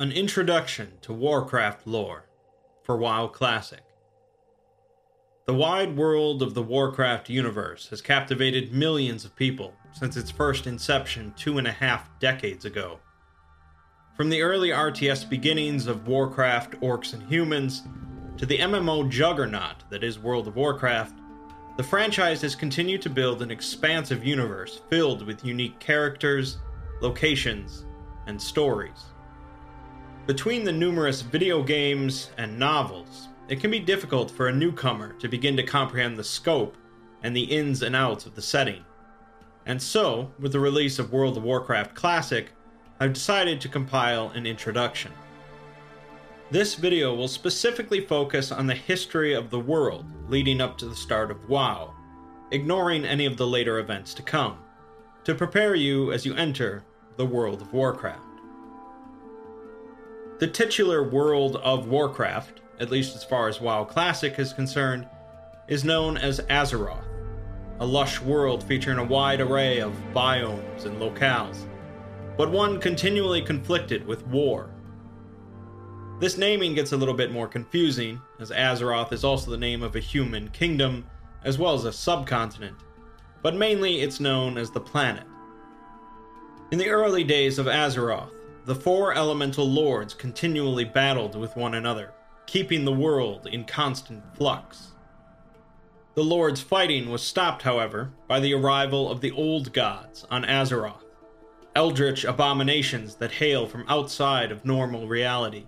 An Introduction to Warcraft Lore for WoW Classic. The wide world of the Warcraft universe has captivated millions of people since its first inception two and a half decades ago. From the early RTS beginnings of Warcraft Orcs and Humans to the MMO juggernaut that is World of Warcraft, the franchise has continued to build an expansive universe filled with unique characters, locations, and stories. Between the numerous video games and novels, it can be difficult for a newcomer to begin to comprehend the scope and the ins and outs of the setting. And so, with the release of World of Warcraft Classic, I've decided to compile an introduction. This video will specifically focus on the history of the world leading up to the start of WoW, ignoring any of the later events to come, to prepare you as you enter the World of Warcraft. The titular world of Warcraft, at least as far as WoW Classic is concerned, is known as Azeroth, a lush world featuring a wide array of biomes and locales, but one continually conflicted with war. This naming gets a little bit more confusing, as Azeroth is also the name of a human kingdom, as well as a subcontinent, but mainly it's known as the planet. In the early days of Azeroth, the four elemental lords continually battled with one another, keeping the world in constant flux. The lords' fighting was stopped, however, by the arrival of the old gods on Azeroth, eldritch abominations that hail from outside of normal reality.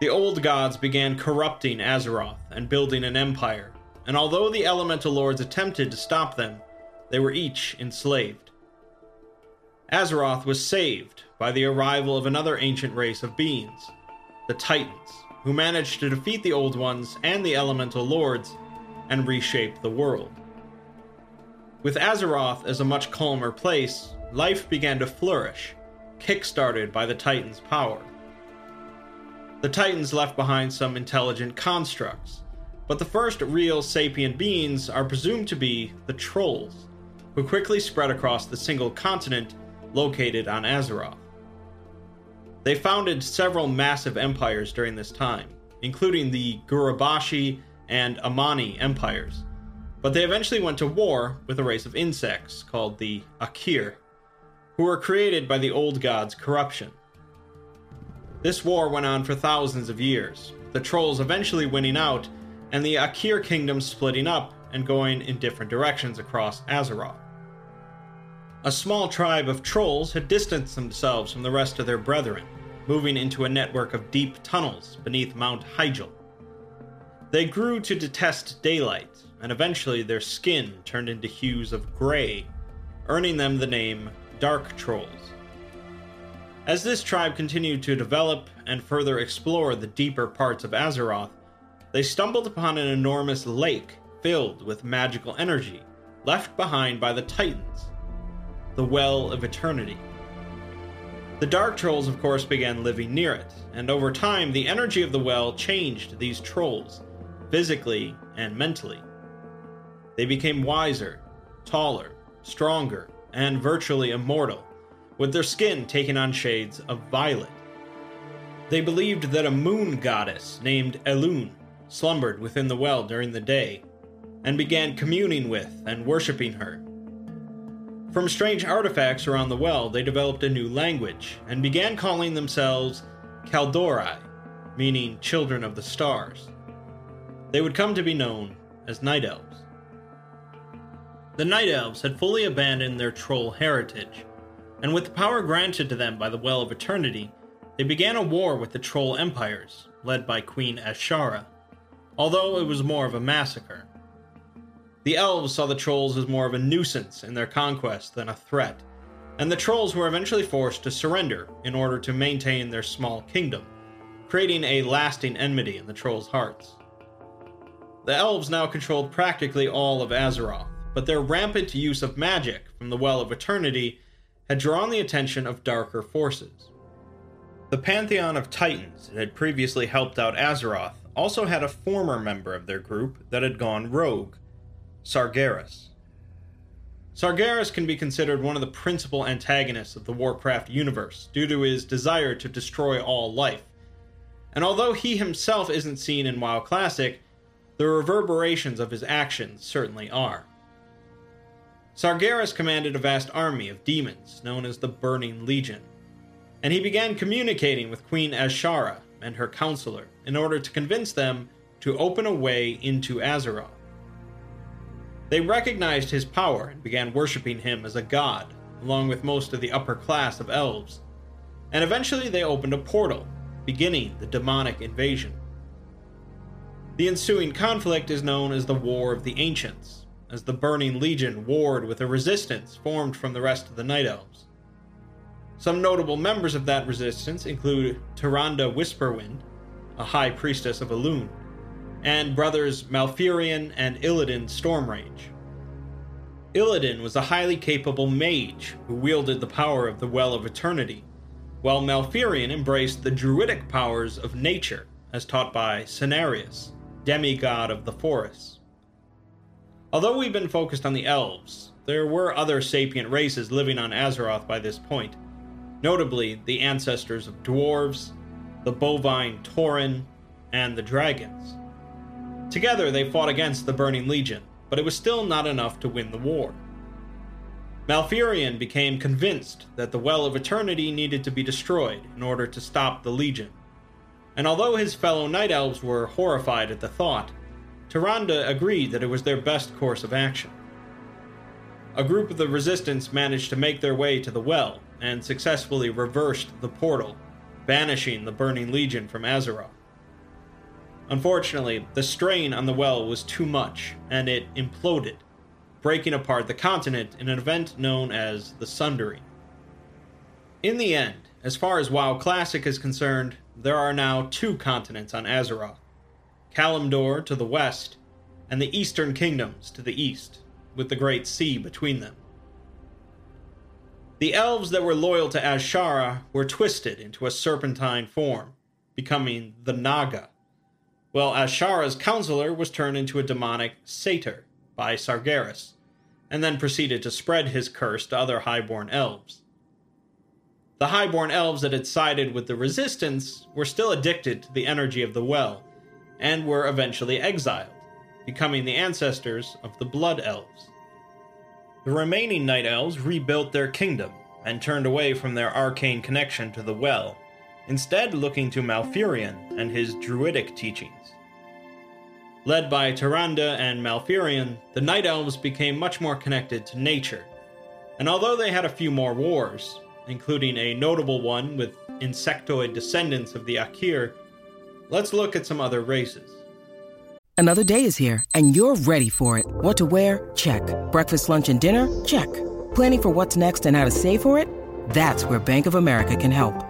The old gods began corrupting Azeroth and building an empire, and although the elemental lords attempted to stop them, they were each enslaved. Azeroth was saved by the arrival of another ancient race of beings, the Titans, who managed to defeat the Old Ones and the Elemental Lords and reshape the world. With Azeroth as a much calmer place, life began to flourish, kick-started by the Titans' power. The Titans left behind some intelligent constructs, but the first real sapient beings are presumed to be the Trolls, who quickly spread across the single continent located on Azeroth. They founded several massive empires during this time, including the Gurubashi and Amani empires, but they eventually went to war with a race of insects called the Aqir, who were created by the old god's corruption. This war went on for thousands of years, the trolls eventually winning out, and the Aqir kingdom splitting up and going in different directions across Azeroth. A small tribe of trolls had distanced themselves from the rest of their brethren, moving into a network of deep tunnels beneath Mount Hyjal. They grew to detest daylight, and eventually their skin turned into hues of gray, earning them the name Dark Trolls. As this tribe continued to develop and further explore the deeper parts of Azeroth, they stumbled upon an enormous lake filled with magical energy left behind by the Titans the Well of Eternity. The Dark Trolls, of course, began living near it, and over time, the energy of the well changed these trolls, physically and mentally. They became wiser, taller, stronger, and virtually immortal, with their skin taking on shades of violet. They believed that a moon goddess named Elune slumbered within the well during the day, and began communing with and worshipping her from strange artifacts around the well, they developed a new language and began calling themselves Kaldorei, meaning children of the stars. They would come to be known as Night Elves. The Night Elves had fully abandoned their troll heritage, and with the power granted to them by the Well of Eternity, they began a war with the Troll Empires, led by Queen Azshara, although it was more of a massacre. The elves saw the trolls as more of a nuisance in their conquest than a threat, and the trolls were eventually forced to surrender in order to maintain their small kingdom, creating a lasting enmity in the trolls' hearts. The elves now controlled practically all of Azeroth, but their rampant use of magic from the Well of Eternity had drawn the attention of darker forces. The pantheon of titans that had previously helped out Azeroth also had a former member of their group that had gone rogue, Sargeras. Sargeras can be considered one of the principal antagonists of the Warcraft universe due to his desire to destroy all life. And although he himself isn't seen in WoW Classic, the reverberations of his actions certainly are. Sargeras commanded a vast army of demons known as the Burning Legion, and he began communicating with Queen Azshara and her counselor in order to convince them to open a way into Azeroth. They recognized his power and began worshipping him as a god, along with most of the upper class of elves, and eventually they opened a portal, beginning the demonic invasion. The ensuing conflict is known as the War of the Ancients, as the Burning Legion warred with a resistance formed from the rest of the Night Elves. Some notable members of that resistance include Tyrande Whisperwind, a high priestess of Elune, and brothers Malfurion and Illidan Stormrage. Illidan was a highly capable mage who wielded the power of the Well of Eternity, while Malfurion embraced the druidic powers of nature, as taught by Cenarius, demigod of the forests. Although we've been focused on the elves, there were other sapient races living on Azeroth by this point, notably the ancestors of dwarves, the bovine tauren, and the dragons. Together, they fought against the Burning Legion, but it was still not enough to win the war. Malfurion became convinced that the Well of Eternity needed to be destroyed in order to stop the Legion. And although his fellow Night Elves were horrified at the thought, Tyrande agreed that it was their best course of action. A group of the Resistance managed to make their way to the well and successfully reversed the portal, banishing the Burning Legion from Azeroth. Unfortunately, the strain on the well was too much, and it imploded, breaking apart the continent in an event known as the Sundering. In the end, as far as WoW Classic is concerned, there are now two continents on Azeroth Kalimdor to the west, and the Eastern Kingdoms to the east, with the Great Sea between them. The elves that were loyal to Azshara were twisted into a serpentine form, becoming the Naga, well, Azshara's counselor was turned into a demonic satyr by Sargeras, and then proceeded to spread his curse to other highborn elves. The highborn elves that had sided with the resistance were still addicted to the energy of the well, and were eventually exiled, becoming the ancestors of the Blood Elves. The remaining Night Elves rebuilt their kingdom and turned away from their arcane connection to the well instead looking to Malfurion and his druidic teachings. Led by Tyrande and Malfurion, the Night Elves became much more connected to nature, and although they had a few more wars, including a notable one with insectoid descendants of the Aqir, let's look at some other races. Another day is here, and you're ready for it. What to wear? Check. Breakfast, lunch, and dinner? Check. Planning for what's next and how to save for it? That's where Bank of America can help.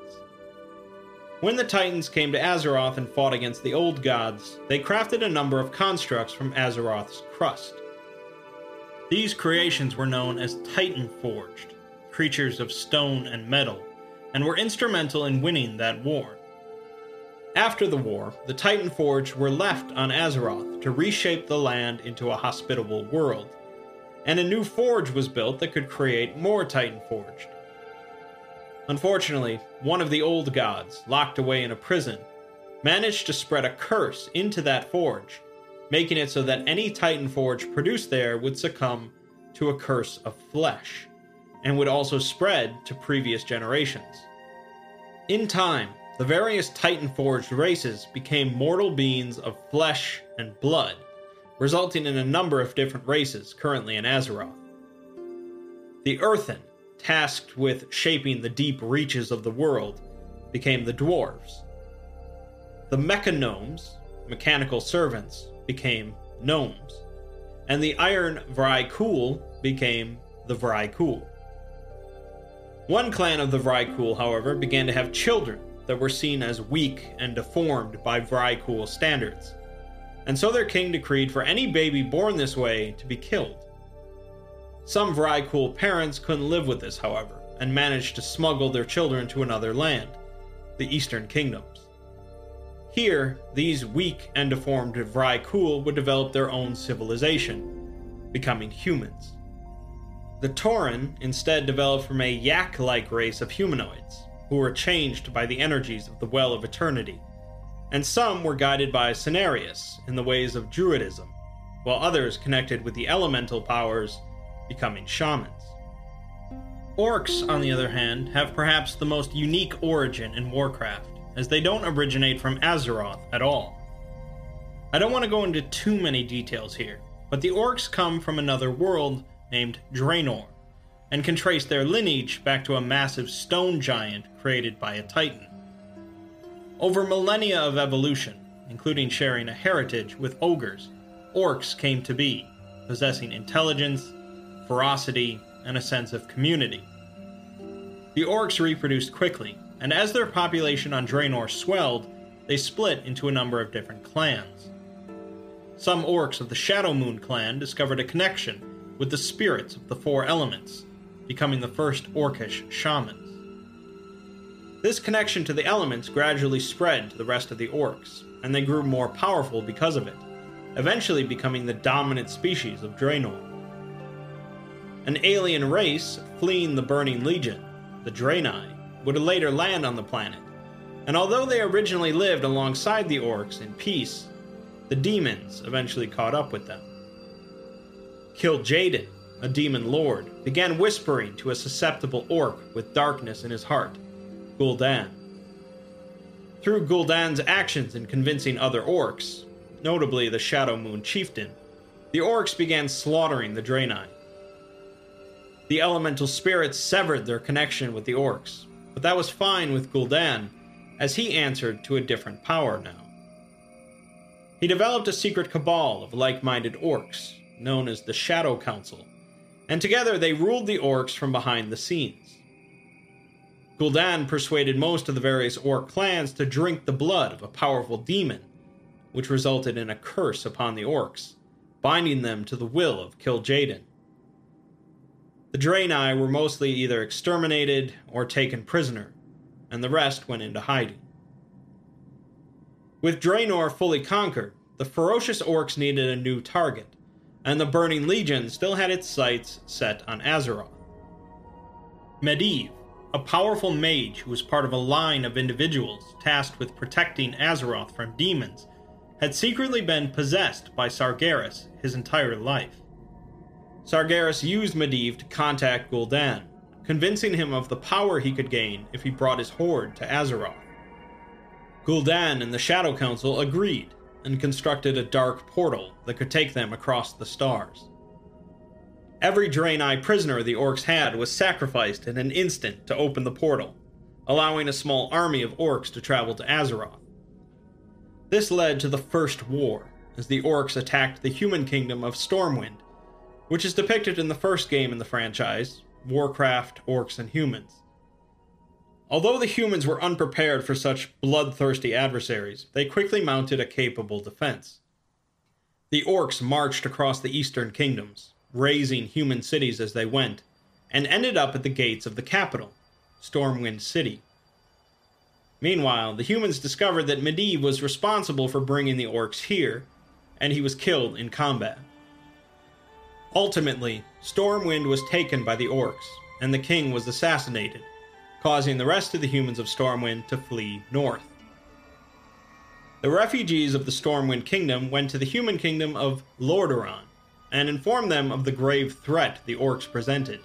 When the Titans came to Azeroth and fought against the Old Gods, they crafted a number of constructs from Azeroth's crust. These creations were known as Titan Forged, creatures of stone and metal, and were instrumental in winning that war. After the war, the Titan Forged were left on Azeroth to reshape the land into a hospitable world, and a new forge was built that could create more Titan Forged. Unfortunately, one of the old gods, locked away in a prison, managed to spread a curse into that forge, making it so that any Titan forge produced there would succumb to a curse of flesh, and would also spread to previous generations. In time, the various Titan forged races became mortal beings of flesh and blood, resulting in a number of different races currently in Azeroth. The Earthen, tasked with shaping the deep reaches of the world, became the dwarves. The mechagnomes, mechanical servants, became gnomes. And the Iron Vrykul became the Vrykul. One clan of the Vrykul, however, began to have children that were seen as weak and deformed by Vrykul standards, and so their king decreed for any baby born this way to be killed. Some Vrykul parents couldn't live with this, however, and managed to smuggle their children to another land, the Eastern Kingdoms. Here, these weak and deformed Vrykul would develop their own civilization, becoming humans. The Tauren instead developed from a yak like race of humanoids, who were changed by the energies of the Well of Eternity, and some were guided by Cenarius in the ways of Druidism, while others connected with the elemental powers, becoming shamans. Orcs, on the other hand, have perhaps the most unique origin in Warcraft, as they don't originate from Azeroth at all. I don't want to go into too many details here, but the orcs come from another world named Draenor, and can trace their lineage back to a massive stone giant created by a titan. Over millennia of evolution, including sharing a heritage with ogres, orcs came to be, possessing intelligence, ferocity, and a sense of community. The orcs reproduced quickly, and as their population on Draenor swelled, they split into a number of different clans. Some orcs of the Shadowmoon clan discovered a connection with the spirits of the four elements, becoming the first orcish shamans. This connection to the elements gradually spread to the rest of the orcs, and they grew more powerful because of it, eventually becoming the dominant species of Draenor. An alien race fleeing the Burning Legion, the Draenei, would later land on the planet, and although they originally lived alongside the orcs in peace, the demons eventually caught up with them. Kil'jaeden, a demon lord, began whispering to a susceptible orc with darkness in his heart, Gul'dan. Through Gul'dan's actions in convincing other orcs, notably the Shadowmoon chieftain, the orcs began slaughtering the Draenei. The elemental spirits severed their connection with the orcs, but that was fine with Gul'dan, as he answered to a different power now. He developed a secret cabal of like minded orcs, known as the Shadow Council, and together they ruled the orcs from behind the scenes. Gul'dan persuaded most of the various orc clans to drink the blood of a powerful demon, which resulted in a curse upon the orcs, binding them to the will of Kil'jaeden. The Draenei were mostly either exterminated or taken prisoner, and the rest went into hiding. With Draenor fully conquered, the ferocious orcs needed a new target, and the Burning Legion still had its sights set on Azeroth. Medivh, a powerful mage who was part of a line of individuals tasked with protecting Azeroth from demons, had secretly been possessed by Sargeras his entire life. Sargeras used Medivh to contact Gul'dan, convincing him of the power he could gain if he brought his horde to Azeroth. Gul'dan and the Shadow Council agreed, and constructed a dark portal that could take them across the stars. Every Draenei prisoner the orcs had was sacrificed in an instant to open the portal, allowing a small army of orcs to travel to Azeroth. This led to the First War, as the orcs attacked the human kingdom of Stormwind, which is depicted in the first game in the franchise Warcraft, Orcs, and Humans. Although the humans were unprepared for such bloodthirsty adversaries, they quickly mounted a capable defense. The orcs marched across the eastern kingdoms, razing human cities as they went, and ended up at the gates of the capital, Stormwind City. Meanwhile, the humans discovered that Medivh was responsible for bringing the orcs here, and he was killed in combat. Ultimately, Stormwind was taken by the orcs, and the king was assassinated, causing the rest of the humans of Stormwind to flee north. The refugees of the Stormwind Kingdom went to the human kingdom of Lordaeron and informed them of the grave threat the orcs presented.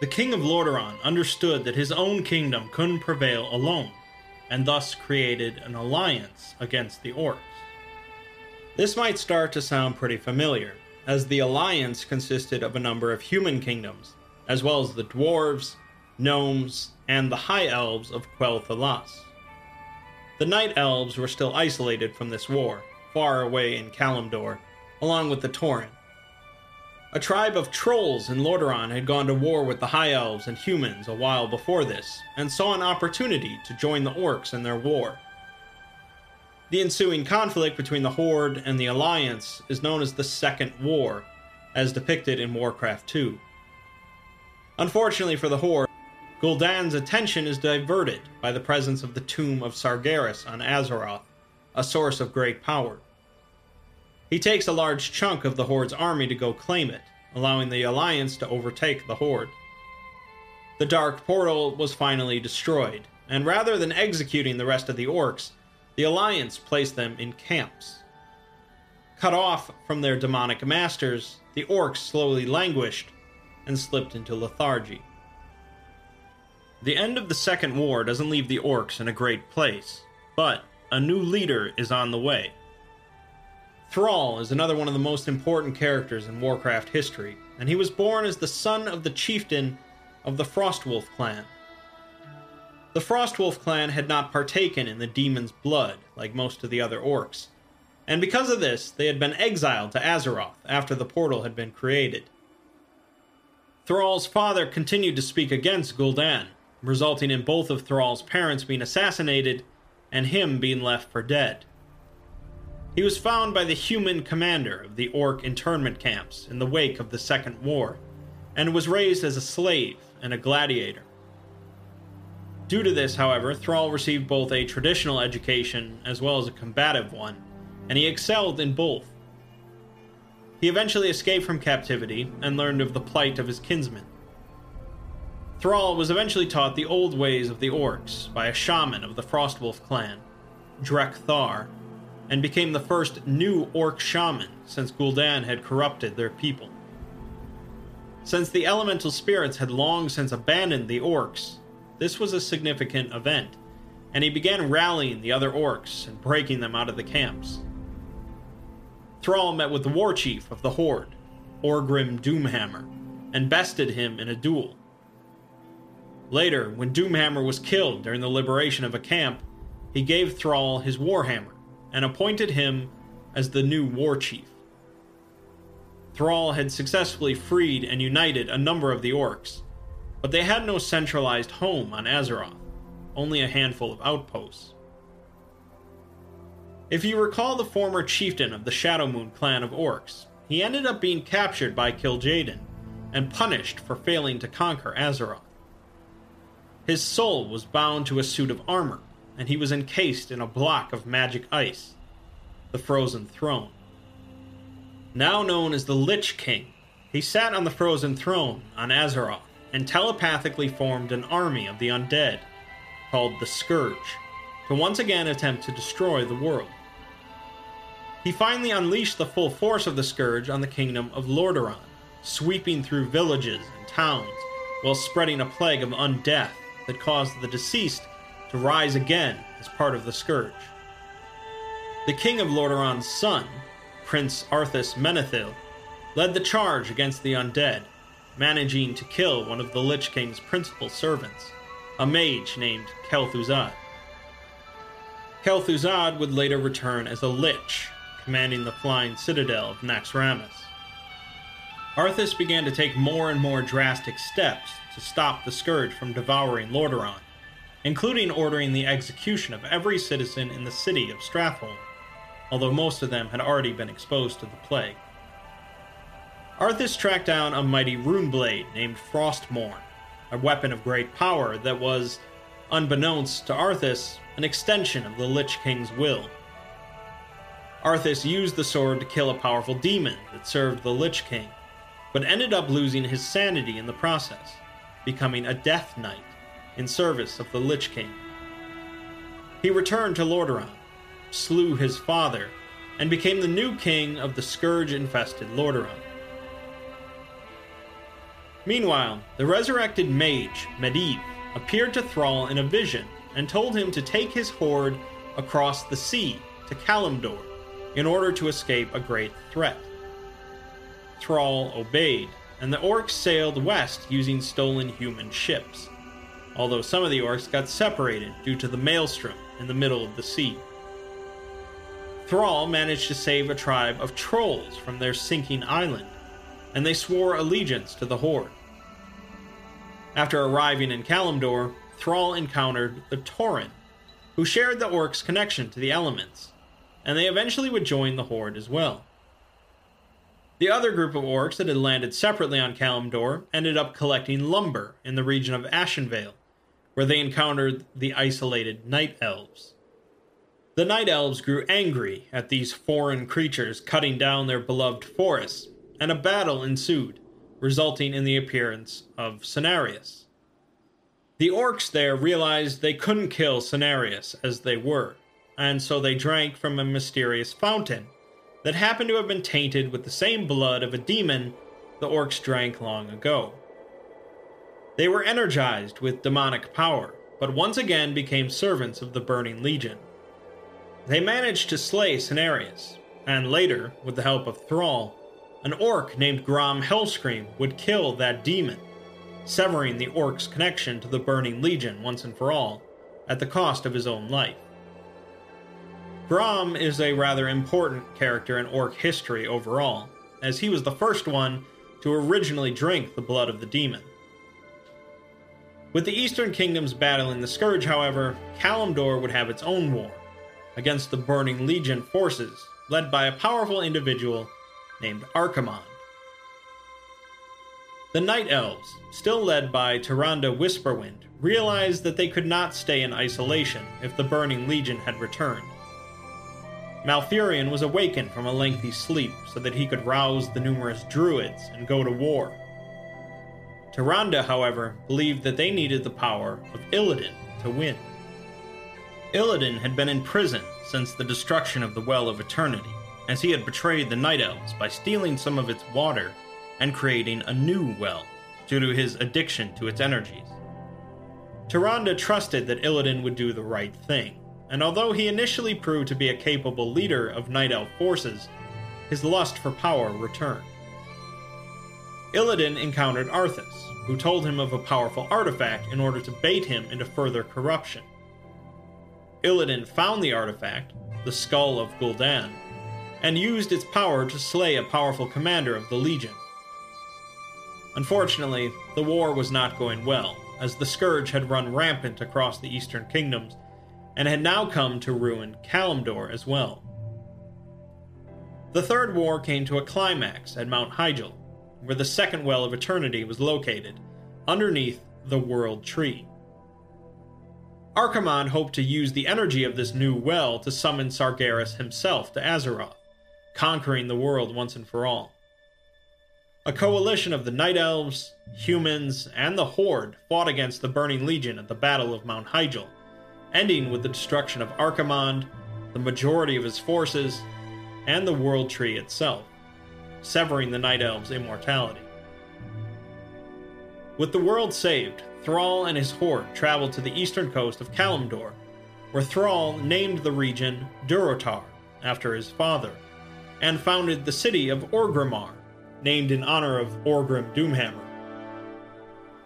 The king of Lordaeron understood that his own kingdom couldn't prevail alone, and thus created an alliance against the orcs. This might start to sound pretty familiar, as the alliance consisted of a number of human kingdoms, as well as the dwarves, gnomes, and the high elves of Quel'Thalas. The night elves were still isolated from this war, far away in Kalimdor, along with the Tauren. A tribe of trolls in Lordaeron had gone to war with the High Elves and humans a while before this, and saw an opportunity to join the orcs in their war. The ensuing conflict between the Horde and the Alliance is known as the Second War, as depicted in Warcraft 2. Unfortunately for the Horde, Gul'dan's attention is diverted by the presence of the tomb of Sargeras on Azeroth, a source of great power. He takes a large chunk of the Horde's army to go claim it, allowing the Alliance to overtake the Horde. The Dark Portal was finally destroyed, and rather than executing the rest of the orcs, the Alliance placed them in camps. Cut off from their demonic masters, the orcs slowly languished and slipped into lethargy. The end of the Second War doesn't leave the orcs in a great place, but a new leader is on the way. Thrall is another one of the most important characters in Warcraft history, and he was born as the son of the chieftain of the Frostwolf clan. The Frostwolf clan had not partaken in the demon's blood like most of the other orcs, and because of this, they had been exiled to Azeroth after the portal had been created. Thrall's father continued to speak against Gul'dan, resulting in both of Thrall's parents being assassinated and him being left for dead. He was found by the human commander of the orc internment camps in the wake of the Second War, and was raised as a slave and a gladiator. Due to this, however, Thrall received both a traditional education as well as a combative one, and he excelled in both. He eventually escaped from captivity and learned of the plight of his kinsmen. Thrall was eventually taught the old ways of the orcs by a shaman of the Frostwolf clan, Drek'Thar, and became the first new orc shaman since Gul'dan had corrupted their people. Since the elemental spirits had long since abandoned the orcs, this was a significant event, and he began rallying the other orcs and breaking them out of the camps. Thrall met with the war chief of the Horde, Orgrim Doomhammer, and bested him in a duel. Later, when Doomhammer was killed during the liberation of a camp, he gave Thrall his warhammer and appointed him as the new war chief. Thrall had successfully freed and united a number of the orcs, but they had no centralized home on Azeroth, only a handful of outposts. If you recall the former chieftain of the Shadowmoon clan of orcs, he ended up being captured by Kil'jaeden and punished for failing to conquer Azeroth. His soul was bound to a suit of armor, and he was encased in a block of magic ice, the Frozen Throne. Now known as the Lich King, he sat on the Frozen Throne on Azeroth and telepathically formed an army of the undead, called the Scourge, to once again attempt to destroy the world. He finally unleashed the full force of the Scourge on the kingdom of Lordaeron, sweeping through villages and towns while spreading a plague of undeath that caused the deceased to rise again as part of the Scourge. The king of Lordaeron's son, Prince Arthas Menethil, led the charge against the undead, managing to kill one of the Lich King's principal servants, a mage named Kel'Thuzad. Kel'Thuzad would later return as a Lich, commanding the flying citadel of Naxxramas. Arthas began to take more and more drastic steps to stop the Scourge from devouring Lordaeron, including ordering the execution of every citizen in the city of Stratholme, although most of them had already been exposed to the plague. Arthas tracked down a mighty rune blade named Frostmourne, a weapon of great power that was, unbeknownst to Arthas, an extension of the Lich King's will. Arthas used the sword to kill a powerful demon that served the Lich King, but ended up losing his sanity in the process, becoming a Death Knight in service of the Lich King. He returned to Lordaeron, slew his father, and became the new king of the scourge infested Lordaeron. Meanwhile, the resurrected mage, Medivh, appeared to Thrall in a vision and told him to take his horde across the sea to Kalimdor in order to escape a great threat. Thrall obeyed, and the orcs sailed west using stolen human ships, although some of the orcs got separated due to the maelstrom in the middle of the sea. Thrall managed to save a tribe of trolls from their sinking island, and they swore allegiance to the Horde. After arriving in Kalimdor, Thrall encountered the Tauren, who shared the orcs' connection to the elements, and they eventually would join the Horde as well. The other group of orcs that had landed separately on Kalimdor ended up collecting lumber in the region of Ashenvale, where they encountered the isolated Night Elves. The Night Elves grew angry at these foreign creatures cutting down their beloved forests, and a battle ensued, resulting in the appearance of Cenarius. The orcs there realized they couldn't kill Cenarius as they were, and so they drank from a mysterious fountain that happened to have been tainted with the same blood of a demon the orcs drank long ago. They were energized with demonic power, but once again became servants of the Burning Legion. They managed to slay Cenarius, and later, with the help of Thrall, an orc named Grom Hellscream would kill that demon, severing the orc's connection to the Burning Legion once and for all, at the cost of his own life. Grom is a rather important character in orc history overall, as he was the first one to originally drink the blood of the demon. With the Eastern Kingdoms battling the Scourge, however, Kalimdor would have its own war against the Burning Legion forces, led by a powerful individual named Archimonde. The Night Elves, still led by Tyrande Whisperwind, realized that they could not stay in isolation if the Burning Legion had returned Malfurion was awakened from a lengthy sleep so that he could rouse the numerous druids and go to war. Tyrande, however, believed that they needed the power of Illidan to win. Illidan had been in prison since the destruction of the Well of Eternity, as he had betrayed the Night Elves by stealing some of its water and creating a new well due to his addiction to its energies. Tyrande trusted that Illidan would do the right thing, and although he initially proved to be a capable leader of Night Elf forces, his lust for power returned. Illidan encountered Arthas, who told him of a powerful artifact in order to bait him into further corruption. Illidan found the artifact, the Skull of Gul'dan, and used its power to slay a powerful commander of the Legion. Unfortunately, the war was not going well, as the Scourge had run rampant across the Eastern Kingdoms and had now come to ruin Kalimdor as well. The Third War came to a climax at Mount Hyjal, where the Second Well of Eternity was located, underneath the World Tree. Archimonde hoped to use the energy of this new well to summon Sargeras himself to Azeroth, conquering the world once and for all. A coalition of the Night Elves, humans, and the Horde fought against the Burning Legion at the Battle of Mount Hyjal, ending with the destruction of Archimonde, the majority of his forces, and the World Tree itself, severing the Night Elves' immortality. With the world saved, Thrall and his horde traveled to the eastern coast of Kalimdor, where Thrall named the region Durotar after his father, and founded the city of Orgrimmar, named in honor of Orgrim Doomhammer.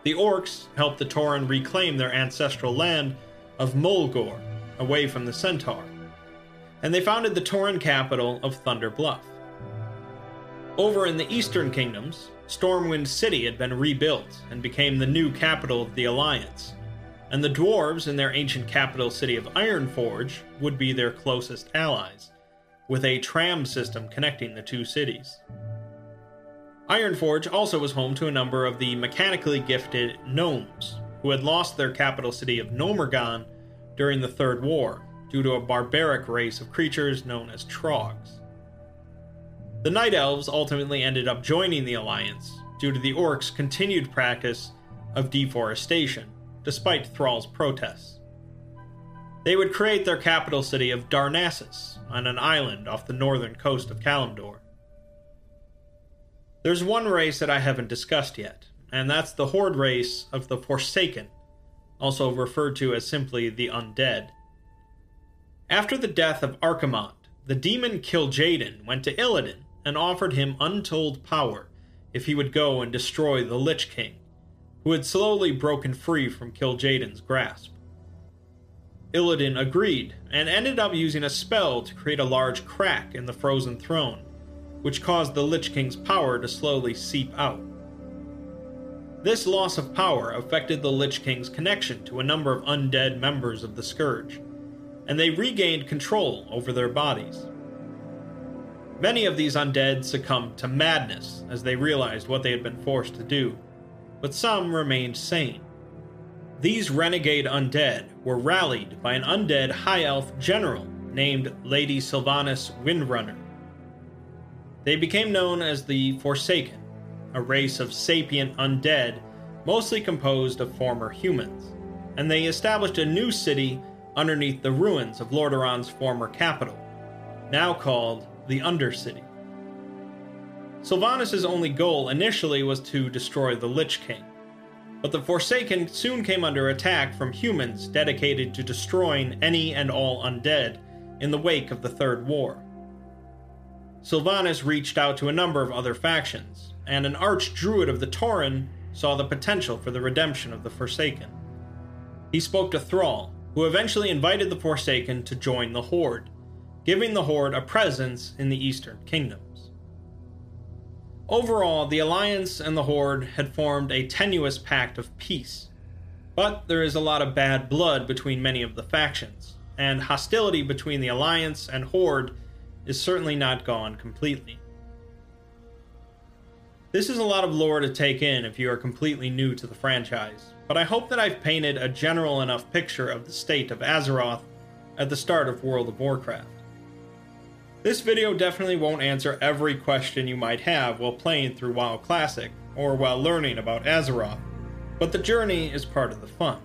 The Orcs helped the Tauren reclaim their ancestral land of Mulgore, away from the Centaur, and they founded the Tauren capital of Thunder Bluff. Over in the Eastern Kingdoms, Stormwind City had been rebuilt and became the new capital of the Alliance, and the dwarves in their ancient capital city of Ironforge would be their closest allies, with a tram system connecting the two cities. Ironforge also was home to a number of the mechanically gifted gnomes, who had lost their capital city of Gnomeregan during the Third War due to a barbaric race of creatures known as Trogs. The Night Elves ultimately ended up joining the Alliance due to the Orcs' continued practice of deforestation, despite Thrall's protests. They would create their capital city of Darnassus on an island off the northern coast of Kalimdor. There's one race that I haven't discussed yet, and that's the Horde race of the Forsaken, also referred to as simply the Undead. After the death of Archimonde, the demon Kil'jaeden went to Illidan and offered him untold power if he would go and destroy the Lich King, who had slowly broken free from Kil'jaeden's grasp. Illidan agreed and ended up using a spell to create a large crack in the frozen throne, which caused the Lich King's power to slowly seep out. This loss of power affected the Lich King's connection to a number of undead members of the Scourge, and they regained control over their bodies. Many of these undead succumbed to madness as they realized what they had been forced to do, but some remained sane. These renegade undead were rallied by an undead high elf general named Lady Sylvanas Windrunner. They became known as the Forsaken, a race of sapient undead mostly composed of former humans, and they established a new city underneath the ruins of Lordaeron's former capital, now called the Undercity. Sylvanas' only goal initially was to destroy the Lich King, but the Forsaken soon came under attack from humans dedicated to destroying any and all undead in the wake of the Third War. Sylvanas reached out to a number of other factions, and an archdruid of the Tauren saw the potential for the redemption of the Forsaken. He spoke to Thrall, who eventually invited the Forsaken to join the Horde, giving the Horde a presence in the Eastern Kingdoms. Overall, the Alliance and the Horde had formed a tenuous pact of peace, but there is a lot of bad blood between many of the factions, and hostility between the Alliance and Horde is certainly not gone completely. This is a lot of lore to take in if you are completely new to the franchise, but I hope that I've painted a general enough picture of the state of Azeroth at the start of World of Warcraft. This video definitely won't answer every question you might have while playing through WoW Classic or while learning about Azeroth, but the journey is part of the fun.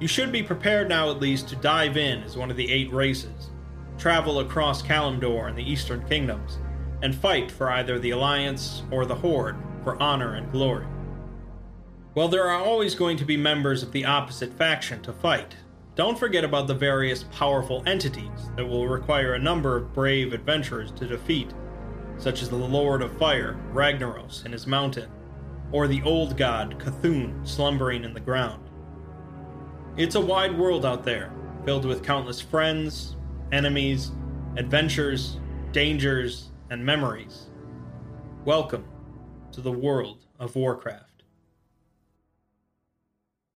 You should be prepared now at least to dive in as one of the eight races, travel across Kalimdor and the Eastern Kingdoms, and fight for either the Alliance or the Horde for honor and glory. While there are always going to be members of the opposite faction to fight, don't forget about the various powerful entities that will require a number of brave adventurers to defeat, such as the Lord of Fire, Ragnaros, and his mountain, or the old god, C'Thun, slumbering in the ground. It's a wide world out there, filled with countless friends, enemies, adventures, dangers, and memories. Welcome to the world of Warcraft.